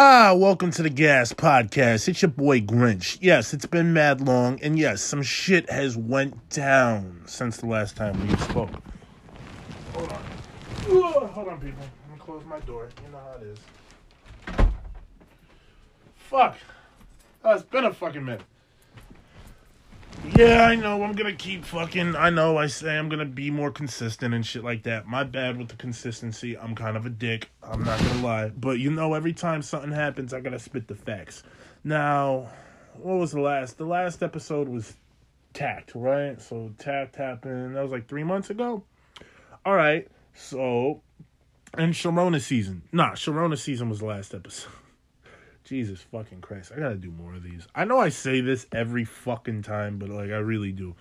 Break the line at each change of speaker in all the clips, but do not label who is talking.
Ah, welcome to the Gas Podcast. It's your boy Grinch. Yes, it's been mad long, and yes, some shit has went down since the last time we spoke. Hold on. Hold on, people. I'm gonna close my door. You know how it is. Fuck. Oh, it's been a fucking minute. Yeah, I know. I'm gonna keep fucking. I know. I say I'm gonna be more consistent and shit like that. My bad with the consistency. I'm kind of a dick. I'm not gonna lie. But you know, every time something happens, I gotta spit the facts. Now, what was the last? The last episode was Tact, right? So Tact happened. That was like three months ago. All right. So, and Sharona season. Nah, Sharona season was the last episode. Jesus fucking Christ. I gotta do more of these. I know I say this every fucking time, but like I really do.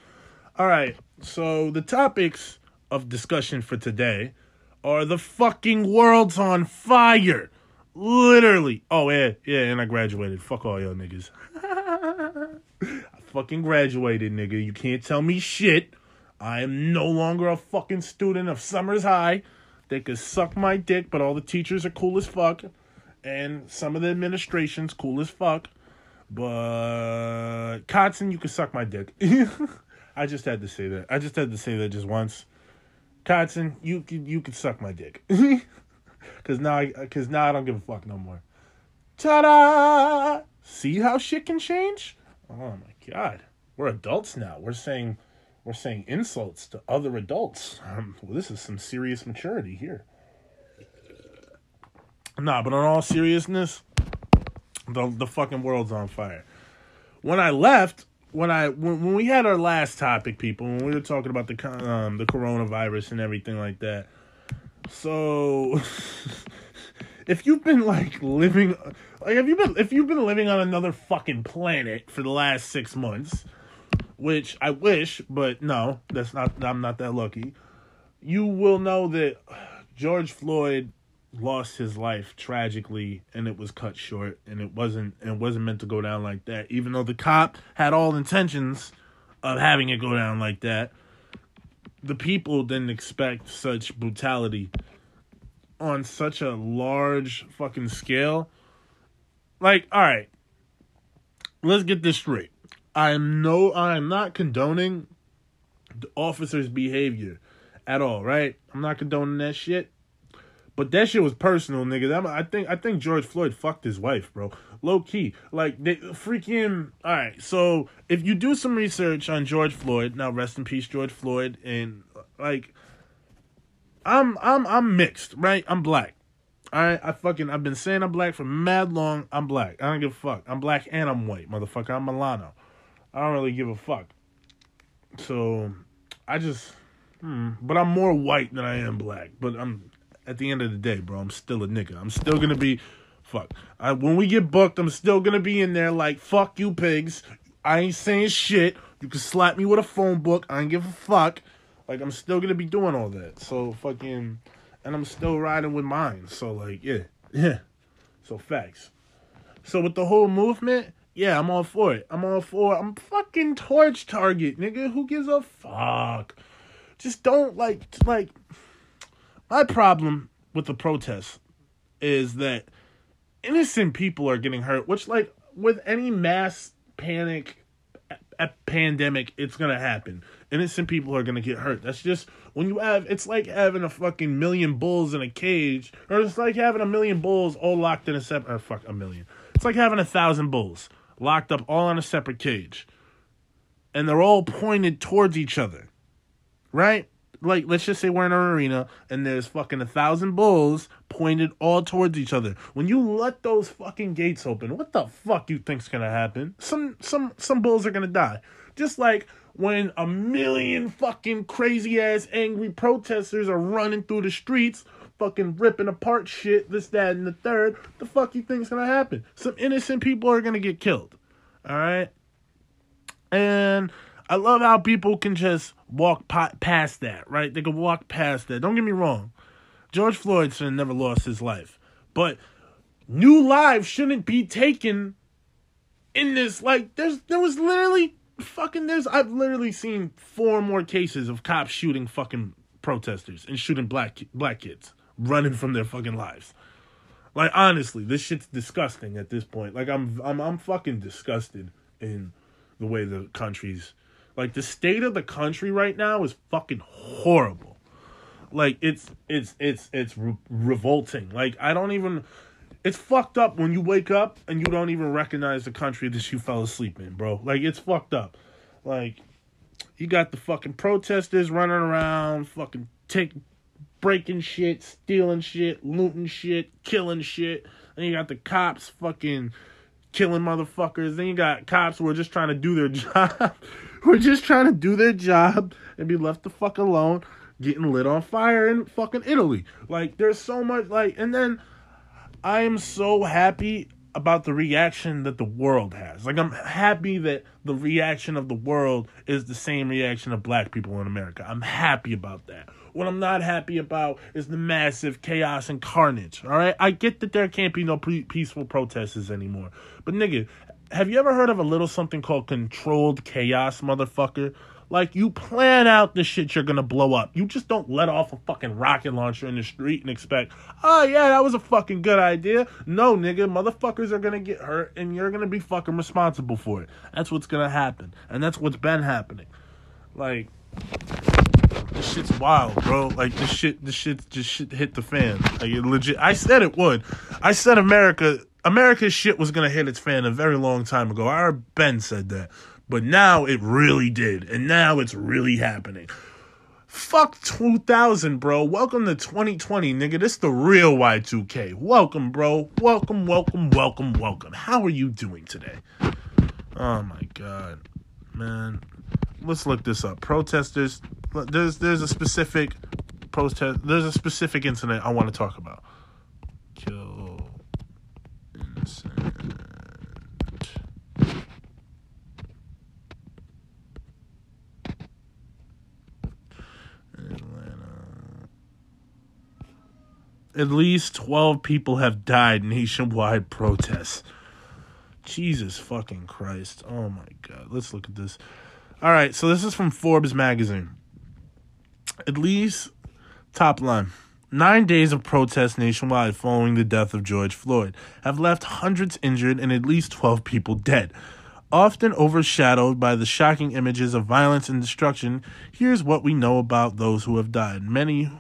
Alright, so the topics of discussion for today are the fucking world's on fire. Literally. Oh yeah, yeah, and I graduated. Fuck all y'all niggas. I fucking graduated, nigga. You can't tell me shit. I am no longer a fucking student of Somers High. They could suck my dick, but all the teachers are cool as fuck and some of the administration's cool as fuck. But Kotzen, you can suck my dick. I just had to say that. I just had to say that just once. Kotzen, you could you could suck my dick. Cause now I cause now I don't give a fuck no more. Ta da! See how shit can change? Oh my god. We're adults now. We're saying we're saying insults to other adults. Um, well, this is some serious maturity here. Nah, but on all seriousness, the the fucking world's on fire. When I left, when I when, when we had our last topic, people, when we were talking about the um the coronavirus and everything like that. So, if you've been like living, like have you been if you've been living on another fucking planet for the last six months, which I wish, but no, that's not. I'm not that lucky. You will know that George Floyd lost his life tragically and it was cut short and it wasn't it wasn't meant to go down like that. Even though the cop had all intentions of having it go down like that the people didn't expect such brutality. On such a large fucking scale like all right let's get this straight. I am no i am not condoning the officer's behavior at all right? I'm not condoning that shit but that shit was personal, nigga. I think I think George Floyd fucked his wife, bro. Low key, like they freaking. All right, so if you do some research on George Floyd, now rest in peace, George Floyd, and like, I'm I'm I'm mixed, right? I'm black. All right, I fucking I've been saying I'm black for mad long. I'm black. I don't give a fuck. I'm black and I'm white, motherfucker. I'm Milano. I don't really give a fuck. So, I just, hmm, but I'm more white than I am black. But I'm at the end of the day, bro, I'm still a nigga. I'm still gonna be fuck. I, when we get booked, I'm still gonna be in there like fuck you pigs. I ain't saying shit. You can slap me with a phone book. I ain't give a fuck. Like I'm still gonna be doing all that. So fucking, and I'm still riding with mine. So like yeah, yeah. So facts. So with the whole movement, yeah, I'm all for it. I'm all for. It. I'm fucking torch target, nigga. Who gives a fuck? Just don't like like my problem with the protests is that innocent people are getting hurt, which, like, with any mass panic a pandemic, it's gonna happen. Innocent people are gonna get hurt. That's just when you have. It's like having a fucking million bulls in a cage, or it's like having a million bulls all locked in a separate. Uh, fuck a million. It's like having a thousand bulls locked up all in a separate cage, and they're all pointed towards each other, right? Like let's just say we're in an arena and there's fucking a thousand bulls pointed all towards each other. When you let those fucking gates open, what the fuck you think's gonna happen? Some some some bulls are gonna die. Just like when a million fucking crazy ass angry protesters are running through the streets, fucking ripping apart shit, this, that, and the third, the fuck you think's gonna happen? Some innocent people are gonna get killed. Alright? And I love how people can just walk past that, right? They can walk past that. Don't get me wrong. George Floyd should never lost his life. But new lives shouldn't be taken in this. Like, there's there was literally fucking there's I've literally seen four more cases of cops shooting fucking protesters and shooting black black kids running from their fucking lives. Like honestly, this shit's disgusting at this point. Like I'm I'm I'm fucking disgusted in the way the country's like the state of the country right now is fucking horrible. Like it's it's it's it's re- revolting. Like I don't even it's fucked up when you wake up and you don't even recognize the country that you fell asleep in, bro. Like it's fucked up. Like you got the fucking protesters running around, fucking take breaking shit, stealing shit, looting shit, killing shit. And you got the cops fucking killing motherfuckers. Then you got cops who are just trying to do their job. Who are just trying to do their job and be left the fuck alone, getting lit on fire in fucking Italy. Like there's so much like and then I am so happy about the reaction that the world has. Like I'm happy that the reaction of the world is the same reaction of black people in America. I'm happy about that. What I'm not happy about is the massive chaos and carnage. All right, I get that there can't be no peaceful protests anymore, but nigga, have you ever heard of a little something called controlled chaos, motherfucker? Like you plan out the shit you're gonna blow up. You just don't let off a fucking rocket launcher in the street and expect, oh yeah, that was a fucking good idea. No, nigga, motherfuckers are gonna get hurt and you're gonna be fucking responsible for it. That's what's gonna happen. And that's what's been happening. Like this shit's wild, bro. Like this shit this shit just shit hit the fan. Like it legit I said it would. I said America America's shit was gonna hit its fan a very long time ago. Our Ben said that. But now it really did. And now it's really happening. Fuck 2000, bro. Welcome to 2020, nigga. This the real Y2K. Welcome, bro. Welcome, welcome, welcome, welcome. How are you doing today? Oh my god. Man. Let's look this up. Protesters there's there's a specific protest there's a specific incident I want to talk about. Kill innocent At least 12 people have died nationwide protests. Jesus fucking Christ. Oh my god. Let's look at this. All right, so this is from Forbes magazine. At least top line. Nine days of protests nationwide following the death of George Floyd have left hundreds injured and at least 12 people dead. Often overshadowed by the shocking images of violence and destruction, here's what we know about those who have died, many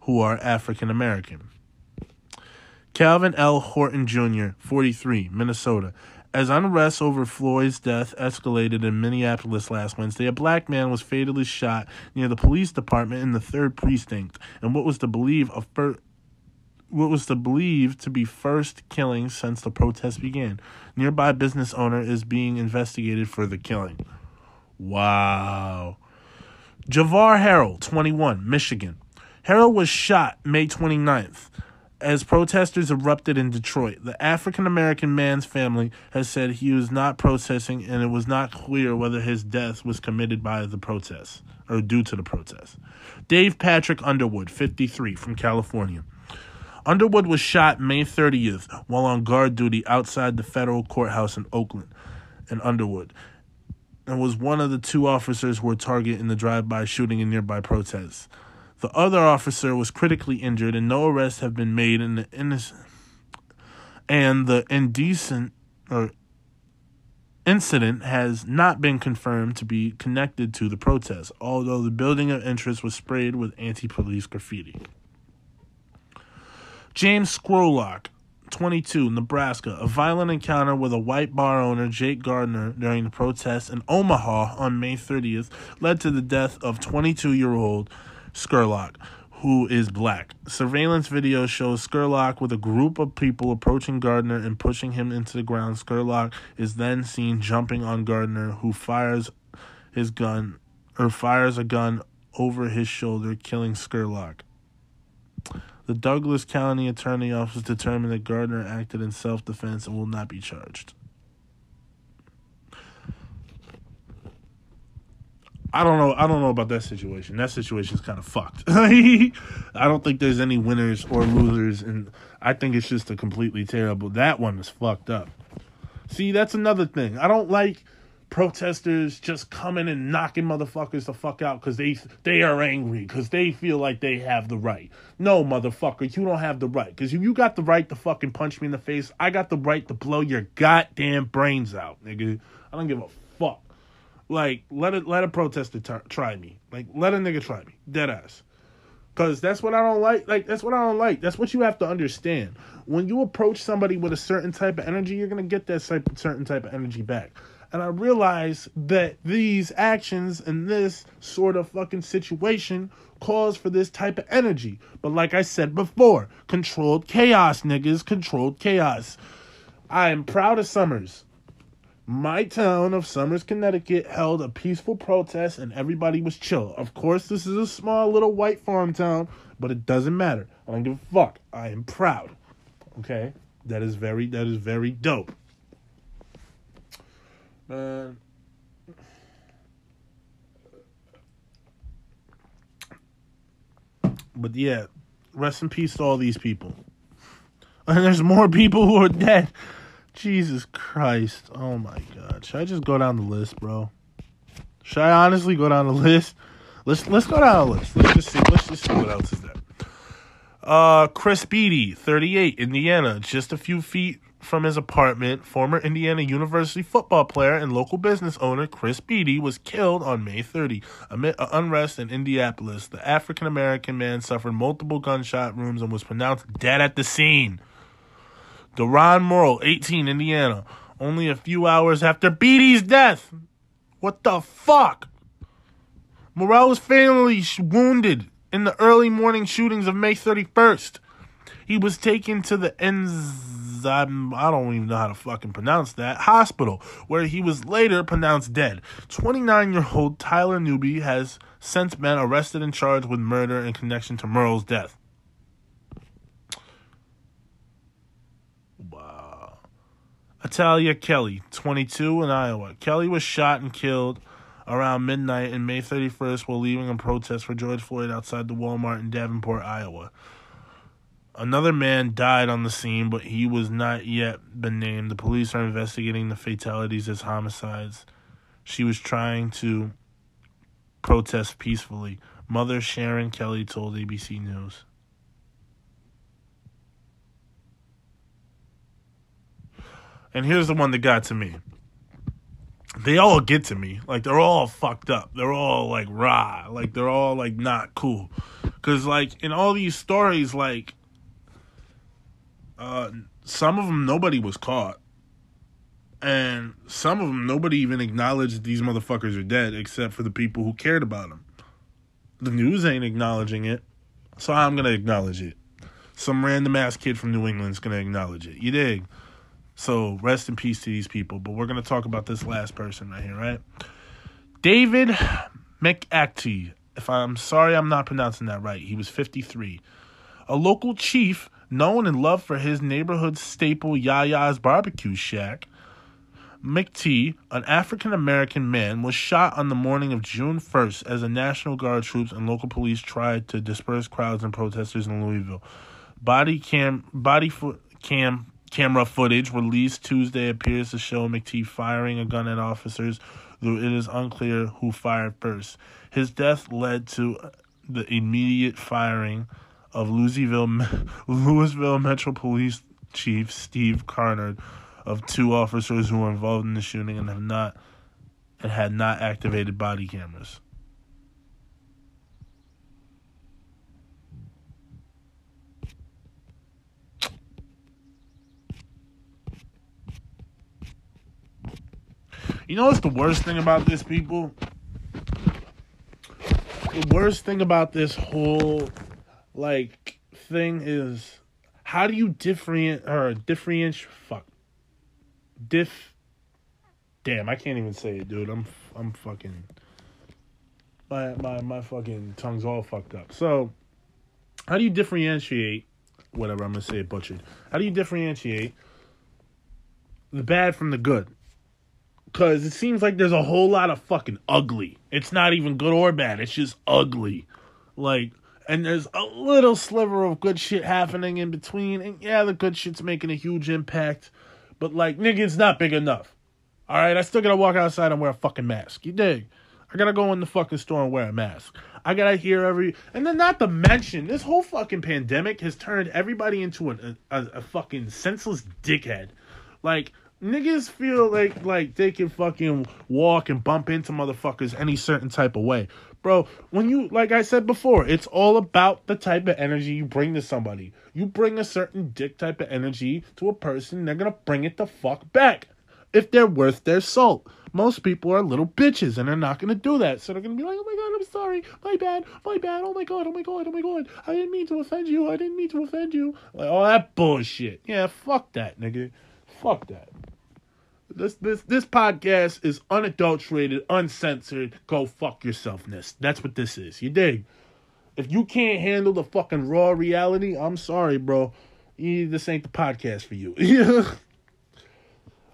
who are African American. Calvin L. Horton Jr., 43, Minnesota. As unrest over Floyd's death escalated in Minneapolis last Wednesday, a black man was fatally shot near the police department in the third precinct, and what was to believe a fir- what was to believe to be first killing since the protest began. Nearby business owner is being investigated for the killing. Wow. Javar Harrell, 21, Michigan. Harrell was shot May 29th as protesters erupted in Detroit, the African American man's family has said he was not protesting and it was not clear whether his death was committed by the protests or due to the protests. Dave Patrick Underwood, 53, from California. Underwood was shot May 30th while on guard duty outside the federal courthouse in Oakland and Underwood and was one of the two officers who were targeted in the drive-by shooting in nearby protests. The other officer was critically injured, and no arrests have been made. In the innocent, and the indecent or incident has not been confirmed to be connected to the protest, although the building of interest was sprayed with anti-police graffiti. James Scurlock, 22, Nebraska. A violent encounter with a white bar owner, Jake Gardner, during the protests in Omaha on May 30th led to the death of 22 year old Scurlock, who is black. Surveillance video shows Scurlock with a group of people approaching Gardner and pushing him into the ground. Scurlock is then seen jumping on Gardner, who fires his gun or fires a gun over his shoulder, killing Scurlock. The Douglas County Attorney Office determined that Gardner acted in self defense and will not be charged. I don't know. I don't know about that situation. That situation is kind of fucked. I don't think there's any winners or losers, and I think it's just a completely terrible. That one is fucked up. See, that's another thing. I don't like protesters just coming and knocking motherfuckers the fuck out because they they are angry because they feel like they have the right. No, motherfucker, you don't have the right. Because if you got the right to fucking punch me in the face, I got the right to blow your goddamn brains out, nigga. I don't give a fuck. Like let it let a protester t- try me. Like let a nigga try me. Dead ass. Cause that's what I don't like. Like that's what I don't like. That's what you have to understand. When you approach somebody with a certain type of energy, you're gonna get that type, certain type of energy back. And I realize that these actions and this sort of fucking situation cause for this type of energy. But like I said before, controlled chaos, niggas, controlled chaos. I am proud of Somers. My town of Somers, Connecticut held a peaceful protest and everybody was chill. Of course, this is a small little white farm town, but it doesn't matter. I don't give a fuck. I am proud. Okay? That is very that is very dope. Man. But yeah, rest in peace to all these people. And there's more people who are dead. Jesus Christ. Oh my god. Should I just go down the list, bro? Should I honestly go down the list? Let's let's go down the list. Let's just see. Let's just see what else is there. Uh, Chris Beatty, 38, Indiana, just a few feet from his apartment, former Indiana University football player and local business owner Chris Beatty was killed on May 30 amid unrest in Indianapolis. The African American man suffered multiple gunshot wounds and was pronounced dead at the scene. Dorian Murrell, 18, Indiana, only a few hours after Beatty's death. What the fuck? Morrill was fatally wounded in the early morning shootings of May 31st. He was taken to the Enz I'm, I don't even know how to fucking pronounce that, hospital, where he was later pronounced dead. 29 year old Tyler Newby has since been arrested and charged with murder in connection to Murrell's death. Italia Kelly, 22, in Iowa. Kelly was shot and killed around midnight in May 31st while leaving a protest for George Floyd outside the Walmart in Davenport, Iowa. Another man died on the scene, but he was not yet been named. The police are investigating the fatalities as homicides. She was trying to protest peacefully. Mother Sharon Kelly told ABC News. And here's the one that got to me. They all get to me. Like they're all fucked up. They're all like raw. Like they're all like not cool. Cause like in all these stories, like uh, some of them nobody was caught, and some of them nobody even acknowledged these motherfuckers are dead except for the people who cared about them. The news ain't acknowledging it, so I'm gonna acknowledge it. Some random ass kid from New England's gonna acknowledge it. You dig? So rest in peace to these people. But we're gonna talk about this last person right here, right? David McAtee. If I'm sorry, I'm not pronouncing that right. He was 53. A local chief known and loved for his neighborhood staple Yaya's barbecue shack, McAtee, an African American man, was shot on the morning of June 1st as the National Guard troops and local police tried to disperse crowds and protesters in Louisville. Body cam body fo- cam camera footage released Tuesday appears to show McAtee firing a gun at officers, though it is unclear who fired first. His death led to the immediate firing of Louisville, Louisville Metro Police Chief Steve Conrad of two officers who were involved in the shooting and have not and had not activated body cameras. You know what's the worst thing about this, people? The worst thing about this whole like thing is how do you differentiate or differentiate fuck. Diff damn i can't even say it dude. I'm i'm fucking my my my fucking tongue's all fucked up. So how do you differentiate whatever i'm gonna say it butchered. How do you differentiate the bad from the good because it seems like there's a whole lot of fucking ugly it's not even good or bad it's just ugly like and there's a little sliver of good shit happening in between. And yeah, the good shit's making a huge impact, but like, nigga, it's not big enough. All right, I still gotta walk outside and wear a fucking mask. You dig? I gotta go in the fucking store and wear a mask. I gotta hear every, and then not to mention, this whole fucking pandemic has turned everybody into a, a fucking senseless dickhead. Like niggas feel like like they can fucking walk and bump into motherfuckers any certain type of way. Bro, when you like I said before, it's all about the type of energy you bring to somebody. You bring a certain dick type of energy to a person, they're gonna bring it the fuck back. If they're worth their salt. Most people are little bitches and they're not gonna do that. So they're gonna be like, Oh my god, I'm sorry, my bad, my bad, oh my god, oh my god, oh my god. I didn't mean to offend you, I didn't mean to offend you. Like all that bullshit. Yeah, fuck that, nigga. Fuck that. This this this podcast is unadulterated, uncensored. Go fuck yourselfness. That's what this is. You dig? If you can't handle the fucking raw reality, I'm sorry, bro. This ain't the podcast for you.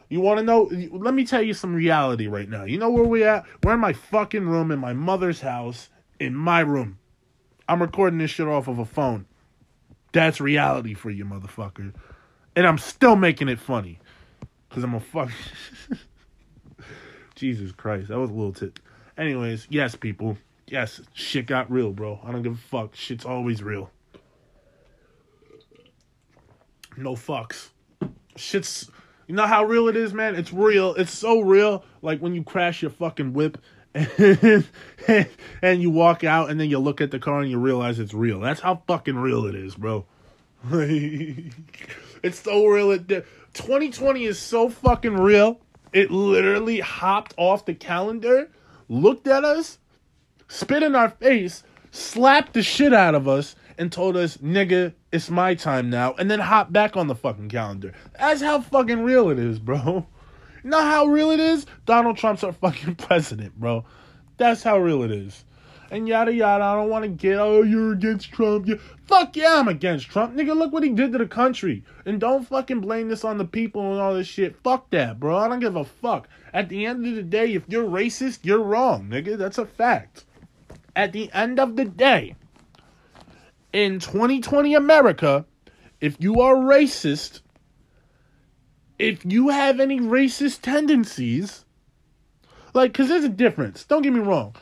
you want to know? Let me tell you some reality right now. You know where we at? We're in my fucking room in my mother's house, in my room. I'm recording this shit off of a phone. That's reality for you, motherfucker. And I'm still making it funny. Cause I'm a fuck. Jesus Christ, that was a little tit. Anyways, yes, people. Yes, shit got real, bro. I don't give a fuck. Shit's always real. No fucks. Shit's. You know how real it is, man? It's real. It's so real. Like when you crash your fucking whip and, and you walk out and then you look at the car and you realize it's real. That's how fucking real it is, bro. it's so real. It 2020 is so fucking real. It literally hopped off the calendar, looked at us, spit in our face, slapped the shit out of us, and told us, nigga, it's my time now, and then hopped back on the fucking calendar. That's how fucking real it is, bro. You know how real it is? Donald Trump's our fucking president, bro. That's how real it is and yada yada. I don't want to get, oh, you're against Trump. You, fuck yeah, I'm against Trump. Nigga, look what he did to the country. And don't fucking blame this on the people and all this shit. Fuck that, bro. I don't give a fuck. At the end of the day, if you're racist, you're wrong, nigga. That's a fact. At the end of the day, in 2020 America, if you are racist, if you have any racist tendencies, like, because there's a difference. Don't get me wrong.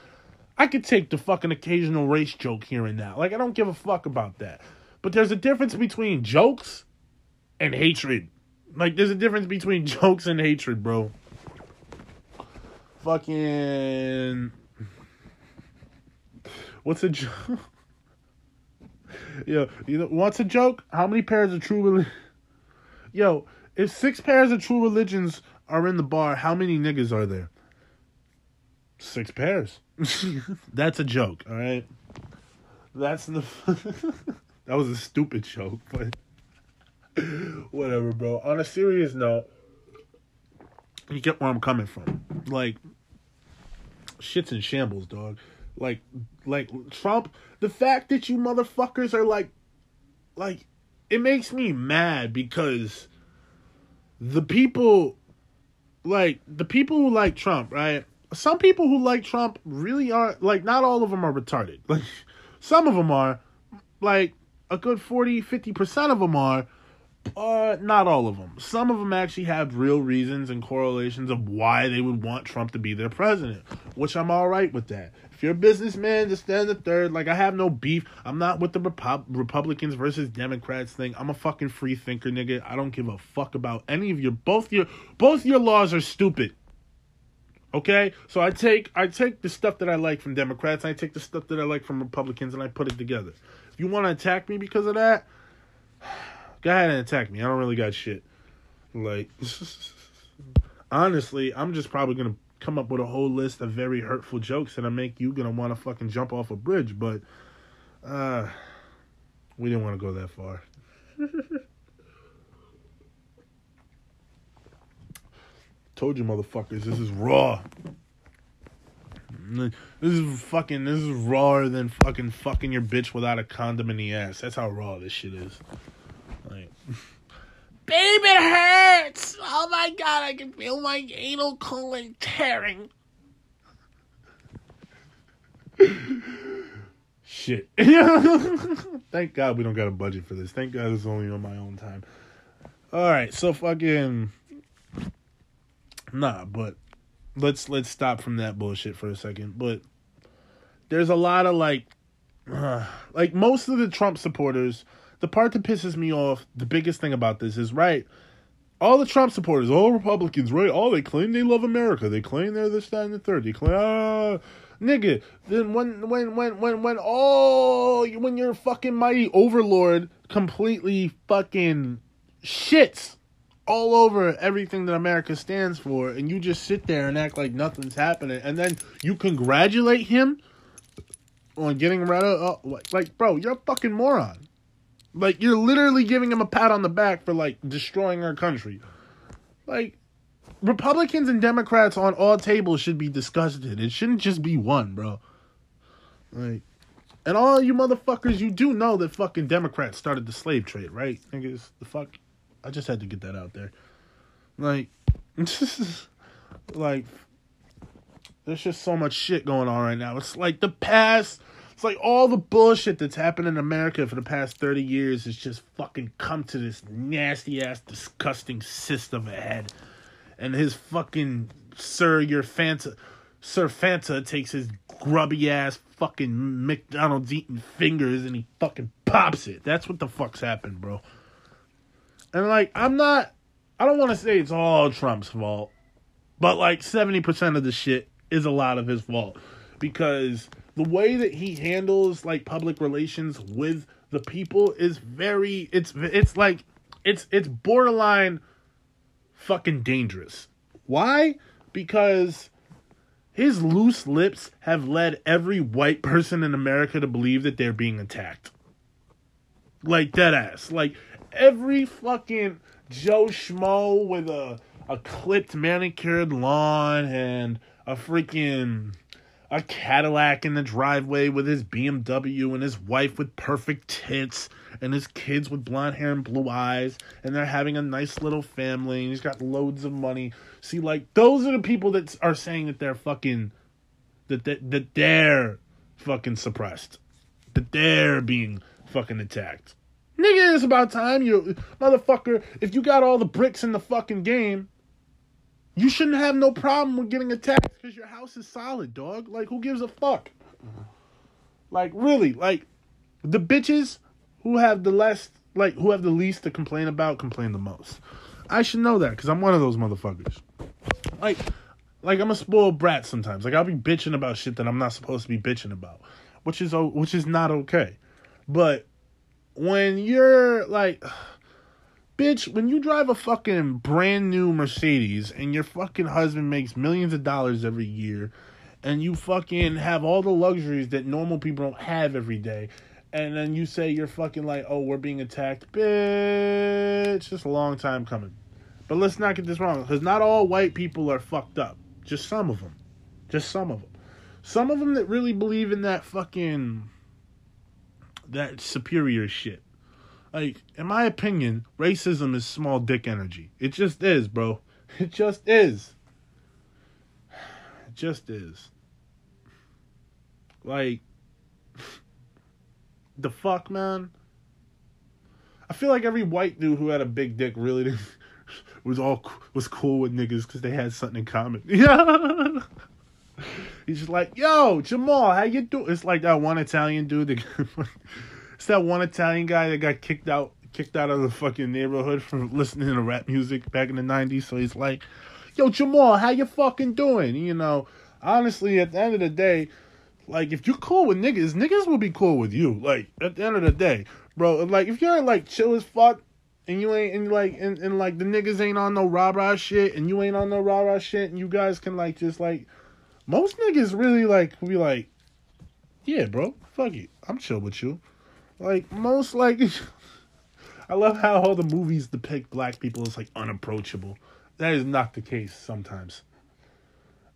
I could take the fucking occasional race joke here and now. Like, I don't give a fuck about that. But there's a difference between jokes and hatred. Like, there's a difference between jokes and hatred, bro. Fucking. What's a joke? Yo, you know, what's a joke? How many pairs of true religion? Yo, if six pairs of true religions are in the bar, how many niggas are there? Six pairs. That's a joke, all right? That's the. that was a stupid joke, but whatever, bro. On a serious note, you get where I'm coming from. Like, shit's in shambles, dog. Like, like Trump. The fact that you motherfuckers are like, like, it makes me mad because the people, like, the people who like Trump, right? Some people who like Trump really are like not all of them are retarded. Like some of them are like a good 40 50% of them are uh not all of them. Some of them actually have real reasons and correlations of why they would want Trump to be their president, which I'm all right with that. If you're a businessman, just stand the third. Like I have no beef. I'm not with the Repu- Republicans versus Democrats thing. I'm a fucking free thinker, nigga. I don't give a fuck about any of your both your both your laws are stupid. Okay, so I take I take the stuff that I like from Democrats, I take the stuff that I like from Republicans, and I put it together. If you want to attack me because of that, go ahead and attack me. I don't really got shit. Like, honestly, I'm just probably gonna come up with a whole list of very hurtful jokes that I make you gonna want to fucking jump off a bridge. But, uh, we didn't want to go that far. Told you, motherfuckers, this is raw. This is fucking. This is rawer than fucking fucking your bitch without a condom in the ass. That's how raw this shit is. Like, babe, it hurts. Oh my god, I can feel my anal colon tearing. Shit. Thank God we don't got a budget for this. Thank God it's only on my own time. All right, so fucking Nah, but let's let's stop from that bullshit for a second. But there's a lot of like, uh, like most of the Trump supporters. The part that pisses me off, the biggest thing about this is right. All the Trump supporters, all Republicans, right? All they claim they love America. They claim they're this, that, and the third. They claim, ah, nigga. Then when, when, when, when, when all when your fucking mighty overlord completely fucking shits all over everything that America stands for, and you just sit there and act like nothing's happening, and then you congratulate him on getting rid of, uh, like, bro, you're a fucking moron. Like, you're literally giving him a pat on the back for, like, destroying our country. Like, Republicans and Democrats on all tables should be disgusted. It shouldn't just be one, bro. Like, and all you motherfuckers, you do know that fucking Democrats started the slave trade, right? Niggas, the fuck. I just had to get that out there. Like, like, there's just so much shit going on right now. It's like the past it's like all the bullshit that's happened in America for the past 30 years has just fucking come to this nasty ass, disgusting system of a head. And his fucking Sir, your Fanta, Sir Fanta takes his grubby ass fucking McDonald's eating fingers and he fucking pops it. That's what the fuck's happened, bro. And like, I'm not, I don't want to say it's all Trump's fault, but like 70% of the shit is a lot of his fault because the way that he handles like public relations with the people is very it's it's like it's it's borderline fucking dangerous. Why? Because his loose lips have led every white person in America to believe that they're being attacked. Like dead ass. Like every fucking Joe Schmo with a a clipped manicured lawn and a freaking a Cadillac in the driveway with his BMW and his wife with perfect tits and his kids with blonde hair and blue eyes and they're having a nice little family and he's got loads of money. See, like those are the people that are saying that they're fucking that that, that they're fucking suppressed. That they're being fucking attacked. Nigga, it's about time you motherfucker, if you got all the bricks in the fucking game, you shouldn't have no problem with getting attacked because your house is solid, dog. Like, who gives a fuck? Like, really, like the bitches who have the less, like, who have the least to complain about, complain the most. I should know that because I'm one of those motherfuckers. Like, like I'm a spoiled brat sometimes. Like, I'll be bitching about shit that I'm not supposed to be bitching about, which is which is not okay. But when you're like Bitch, when you drive a fucking brand new Mercedes and your fucking husband makes millions of dollars every year and you fucking have all the luxuries that normal people don't have every day, and then you say you're fucking like, oh, we're being attacked, bitch, just a long time coming. But let's not get this wrong, because not all white people are fucked up. Just some of them. Just some of them. Some of them that really believe in that fucking that superior shit. Like, in my opinion, racism is small dick energy. It just is, bro. It just is. It just is. Like, the fuck, man? I feel like every white dude who had a big dick really was all was cool with niggas because they had something in common. Yeah. He's just like, yo, Jamal, how you doing? It's like that one Italian dude that it's that one Italian guy that got kicked out kicked out of the fucking neighborhood for listening to rap music back in the nineties. So he's like, Yo, Jamal, how you fucking doing? You know, honestly, at the end of the day, like if you're cool with niggas, niggas will be cool with you. Like at the end of the day, bro. Like if you're like chill as fuck and you ain't and like and, and like the niggas ain't on no rah rah shit and you ain't on no rah rah shit and you guys can like just like most niggas really like be like, yeah, bro, fuck it, I'm chill with you. Like most like I love how all the movies depict black people as like unapproachable. That is not the case sometimes.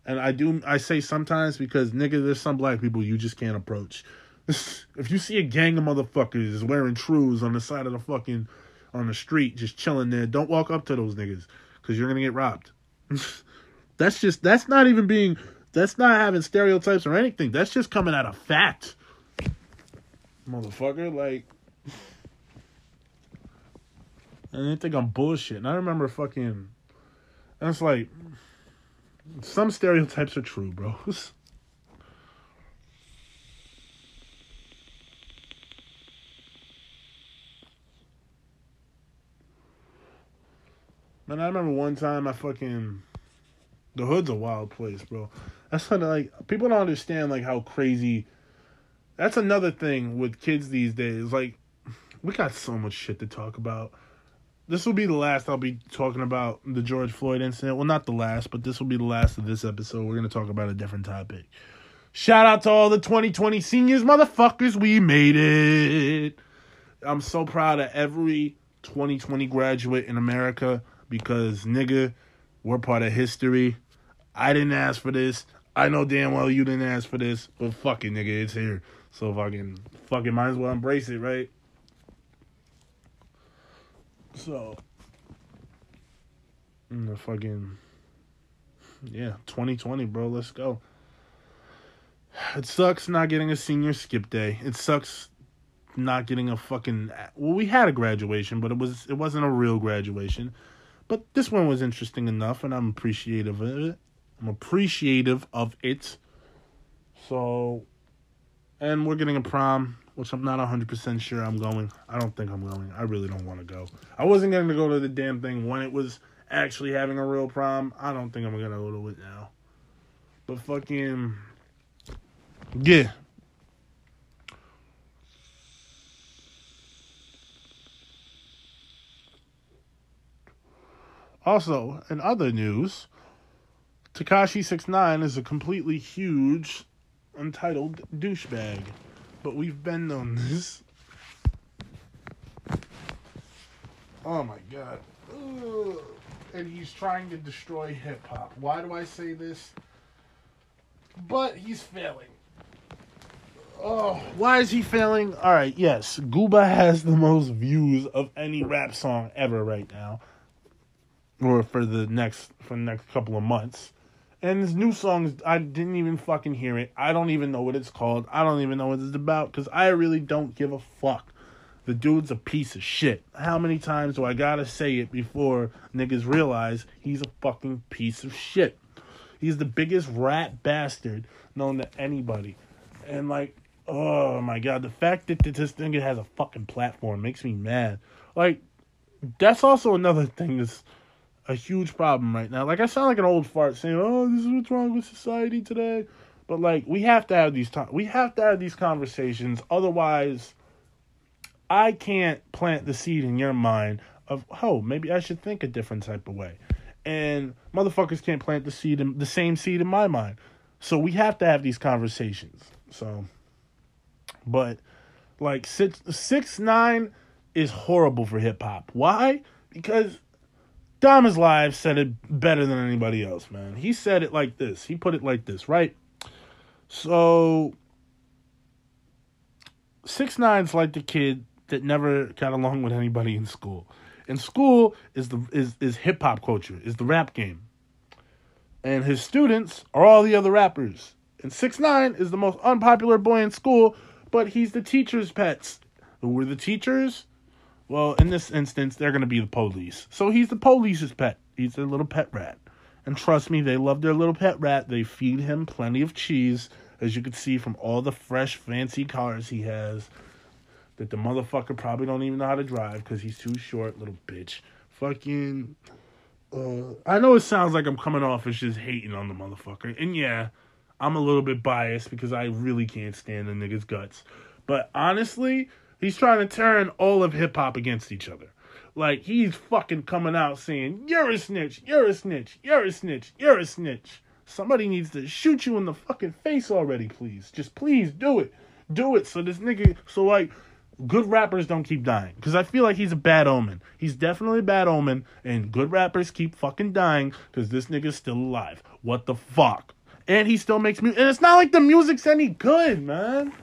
And I do I say sometimes because nigga, there's some black people you just can't approach. if you see a gang of motherfuckers wearing trues on the side of the fucking on the street just chilling there, don't walk up to those niggas because you're gonna get robbed. that's just that's not even being that's not having stereotypes or anything. That's just coming out of fact motherfucker. Like, and they think I'm bullshit. And I remember fucking, it's like, Some stereotypes are true, bros. Man, I remember one time I fucking the hood's a wild place, bro. That's kind of like people don't understand like how crazy. That's another thing with kids these days. Like, we got so much shit to talk about. This will be the last I'll be talking about the George Floyd incident. Well, not the last, but this will be the last of this episode. We're gonna talk about a different topic. Shout out to all the 2020 seniors, motherfuckers. We made it. I'm so proud of every 2020 graduate in America because nigga, we're part of history. I didn't ask for this. I know damn well you didn't ask for this, but fucking nigga, it's here. So fucking, fucking, might as well embrace it, right? So, the fucking, yeah, 2020, bro. Let's go. It sucks not getting a senior skip day. It sucks not getting a fucking. Well, we had a graduation, but it was it wasn't a real graduation. But this one was interesting enough, and I'm appreciative of it. I'm appreciative of it. So, and we're getting a prom, which I'm not 100% sure I'm going. I don't think I'm going. I really don't want to go. I wasn't going to go to the damn thing when it was actually having a real prom. I don't think I'm going to go to it now. But fucking. Yeah, Also, in other news, Tekashi Six Nine is a completely huge, untitled douchebag. But we've been on this. Oh my god. Ugh. And he's trying to destroy hip hop. Why do I say this? But he's failing. Oh, why is he failing? All right, yes, Gooba has the most views of any rap song ever right now or for the next for the next couple of months. And this new songs, I didn't even fucking hear it. I don't even know what it's called. I don't even know what it's about because I really don't give a fuck. The dude's a piece of shit. How many times do I gotta say it before niggas realize he's a fucking piece of shit? He's the biggest rat bastard known to anybody. And like, oh my god, the fact that this nigga has a fucking platform makes me mad. Like, that's also another thing that's a huge problem right now. Like I sound like an old fart saying, "Oh, this is what's wrong with society today." But like we have to have these time we have to have these conversations otherwise I can't plant the seed in your mind of, "Oh, maybe I should think a different type of way." And motherfuckers can't plant the seed in the same seed in my mind. So we have to have these conversations. So but like six six nine is horrible for hip hop. Why? Because Diamonds Live said it better than anybody else, man. He said it like this. He put it like this, right? So six nine's like the kid that never got along with anybody in school. In school is the is is hip hop culture, is the rap game. And his students are all the other rappers. And six nine is the most unpopular boy in school, but he's the teacher's pets. Who were the teachers? Well, in this instance, they're going to be the police. So he's the police's pet. He's their little pet rat. And trust me, they love their little pet rat. They feed him plenty of cheese, as you can see from all the fresh, fancy cars he has. That the motherfucker probably don't even know how to drive because he's too short, little bitch. Fucking. Uh, I know it sounds like I'm coming off as just hating on the motherfucker. And yeah, I'm a little bit biased because I really can't stand the nigga's guts. But honestly, He's trying to turn all of hip hop against each other. Like he's fucking coming out saying, You're a snitch, you're a snitch, you're a snitch, you're a snitch. Somebody needs to shoot you in the fucking face already, please. Just please do it. Do it so this nigga so like good rappers don't keep dying. Because I feel like he's a bad omen. He's definitely a bad omen, and good rappers keep fucking dying because this nigga's still alive. What the fuck? And he still makes music. And it's not like the music's any good, man.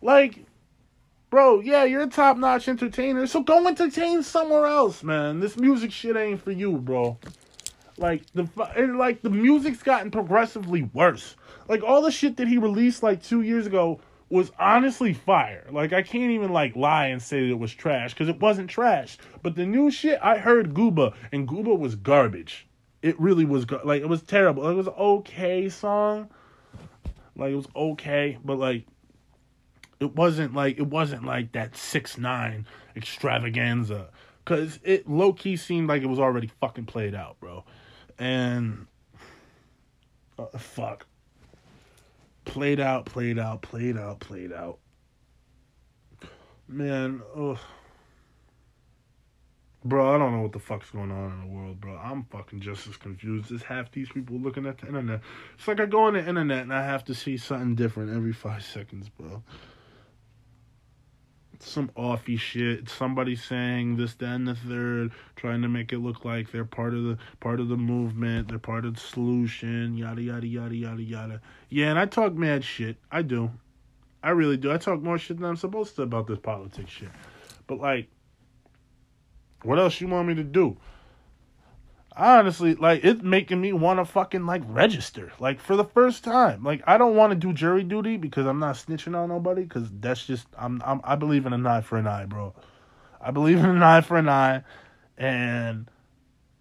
Like, bro, yeah, you're a top notch entertainer, so go entertain somewhere else, man. This music shit ain't for you, bro. Like the like the music's gotten progressively worse. Like all the shit that he released like two years ago was honestly fire. Like I can't even like lie and say that it was trash because it wasn't trash. But the new shit, I heard Gooba and Gooba was garbage. it really was like it was terrible. It was okay song, like it was okay, but like it wasn't like it wasn't like that six nine extravaganza because it low key seemed like it was already fucking played out, bro, and uh, fuck, played out, played out, played out, played out. Man, ugh. Bro, I don't know what the fuck's going on in the world, bro. I'm fucking just as confused as half these people looking at the internet. It's like I go on the internet and I have to see something different every five seconds, bro. Some offy shit. Somebody saying this, and the third, trying to make it look like they're part of the part of the movement, they're part of the solution, yada yada yada yada yada. Yeah, and I talk mad shit. I do. I really do. I talk more shit than I'm supposed to about this politics shit. But like what else you want me to do? Honestly, like it's making me want to fucking like register, like for the first time. Like I don't want to do jury duty because I'm not snitching on nobody. Because that's just I'm, I'm I believe in an eye for an eye, bro. I believe in an eye for an eye, and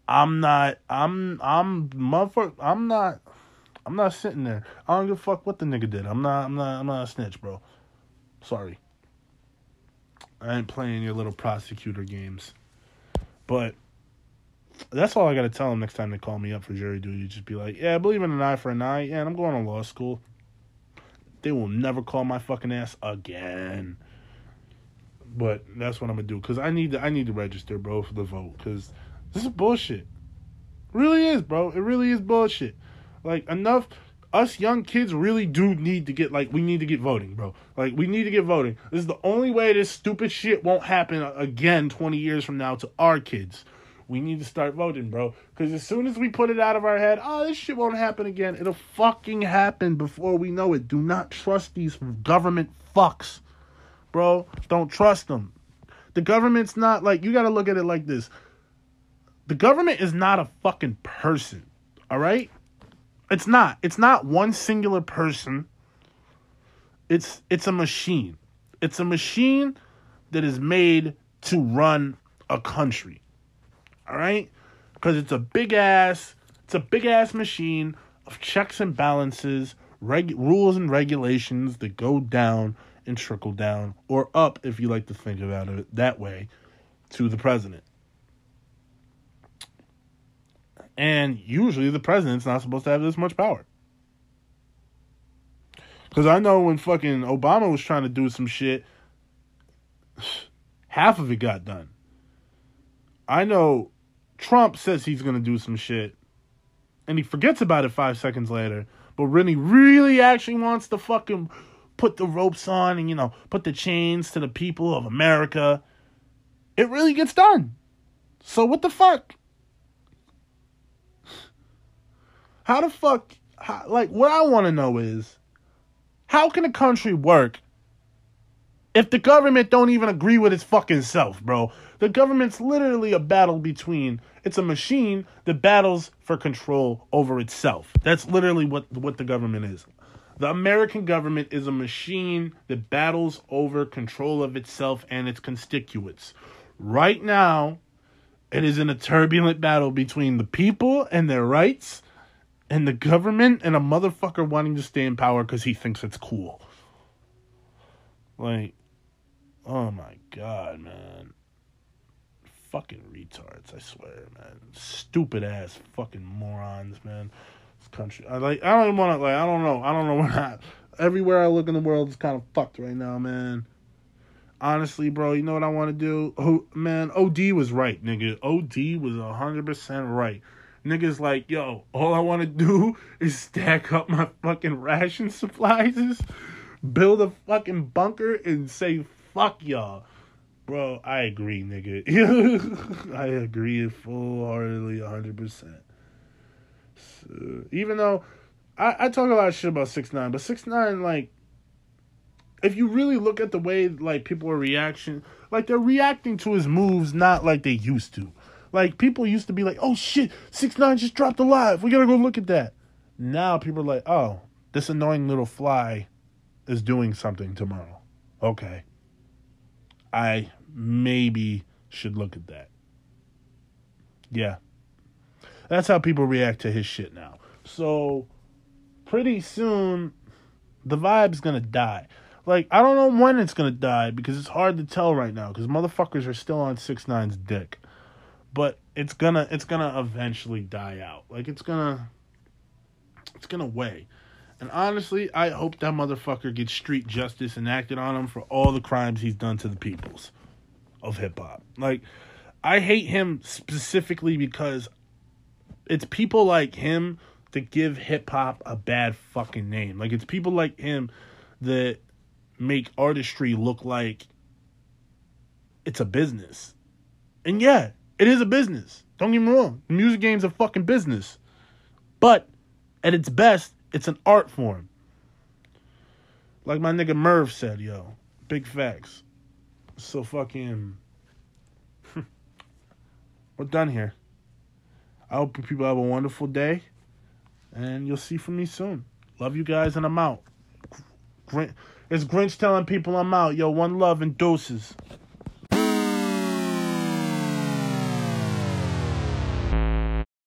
I'm not I'm I'm motherfucker I'm not I'm not sitting there. I don't give a fuck what the nigga did. I'm not I'm not I'm not a snitch, bro. Sorry. I ain't playing your little prosecutor games. But that's all I got to tell them next time they call me up for jury duty. Just be like, yeah, I believe in an eye for an eye. Yeah, and I'm going to law school. They will never call my fucking ass again. But that's what I'm gonna do because I need to. I need to register, bro, for the vote because this is bullshit. It really is, bro. It really is bullshit. Like enough us young kids really do need to get like we need to get voting, bro. Like we need to get voting. This is the only way this stupid shit won't happen again 20 years from now to our kids. We need to start voting, bro. Because as soon as we put it out of our head, oh, this shit won't happen again. It'll fucking happen before we know it. Do not trust these government fucks, bro. Don't trust them. The government's not like, you got to look at it like this. The government is not a fucking person, all right? It's not. It's not one singular person. It's it's a machine. It's a machine that is made to run a country. All right? Cuz it's a big ass it's a big ass machine of checks and balances, reg- rules and regulations that go down and trickle down or up if you like to think about it that way to the president. And usually the president's not supposed to have this much power. Because I know when fucking Obama was trying to do some shit, half of it got done. I know Trump says he's going to do some shit, and he forgets about it five seconds later. But he really actually wants to fucking put the ropes on and, you know, put the chains to the people of America, it really gets done. So what the fuck? How the fuck, how, like, what I want to know is, how can a country work if the government don't even agree with its fucking self, bro? The government's literally a battle between, it's a machine that battles for control over itself. That's literally what, what the government is. The American government is a machine that battles over control of itself and its constituents. Right now, it is in a turbulent battle between the people and their rights and the government and a motherfucker wanting to stay in power because he thinks it's cool. Like, oh my god, man. Fucking retards, I swear, man. Stupid ass fucking morons, man. This country, I like. I don't even want to like. I don't know. I don't know what. I, everywhere I look in the world is kind of fucked right now, man. Honestly, bro, you know what I want to do? Oh, man, OD was right, nigga. OD was hundred percent right. Niggas like, yo, all I want to do is stack up my fucking ration supplies, build a fucking bunker, and say, fuck y'all. Bro, I agree, nigga. I agree full heartedly, 100%. So, even though I, I talk a lot of shit about 6 9 but 6 9 like, if you really look at the way, like, people are reaction, like, they're reacting to his moves not like they used to. Like people used to be like, "Oh shit, six nine just dropped alive. We gotta go look at that." Now people are like, "Oh, this annoying little fly is doing something tomorrow." Okay, I maybe should look at that. Yeah, That's how people react to his shit now. So pretty soon the vibe's gonna die. Like I don't know when it's gonna die because it's hard to tell right now because motherfuckers are still on six nine's dick. But it's gonna it's gonna eventually die out. Like it's gonna it's gonna weigh. And honestly, I hope that motherfucker gets street justice enacted on him for all the crimes he's done to the peoples of hip hop. Like I hate him specifically because it's people like him that give hip hop a bad fucking name. Like it's people like him that make artistry look like it's a business. And yeah, it is a business. Don't get me wrong. The music game's a fucking business. But at its best, it's an art form. Like my nigga Merv said, yo. Big facts. So fucking we're done here. I hope people have a wonderful day. And you'll see from me soon. Love you guys, and I'm out. It's Grinch telling people I'm out. Yo, one love and doses.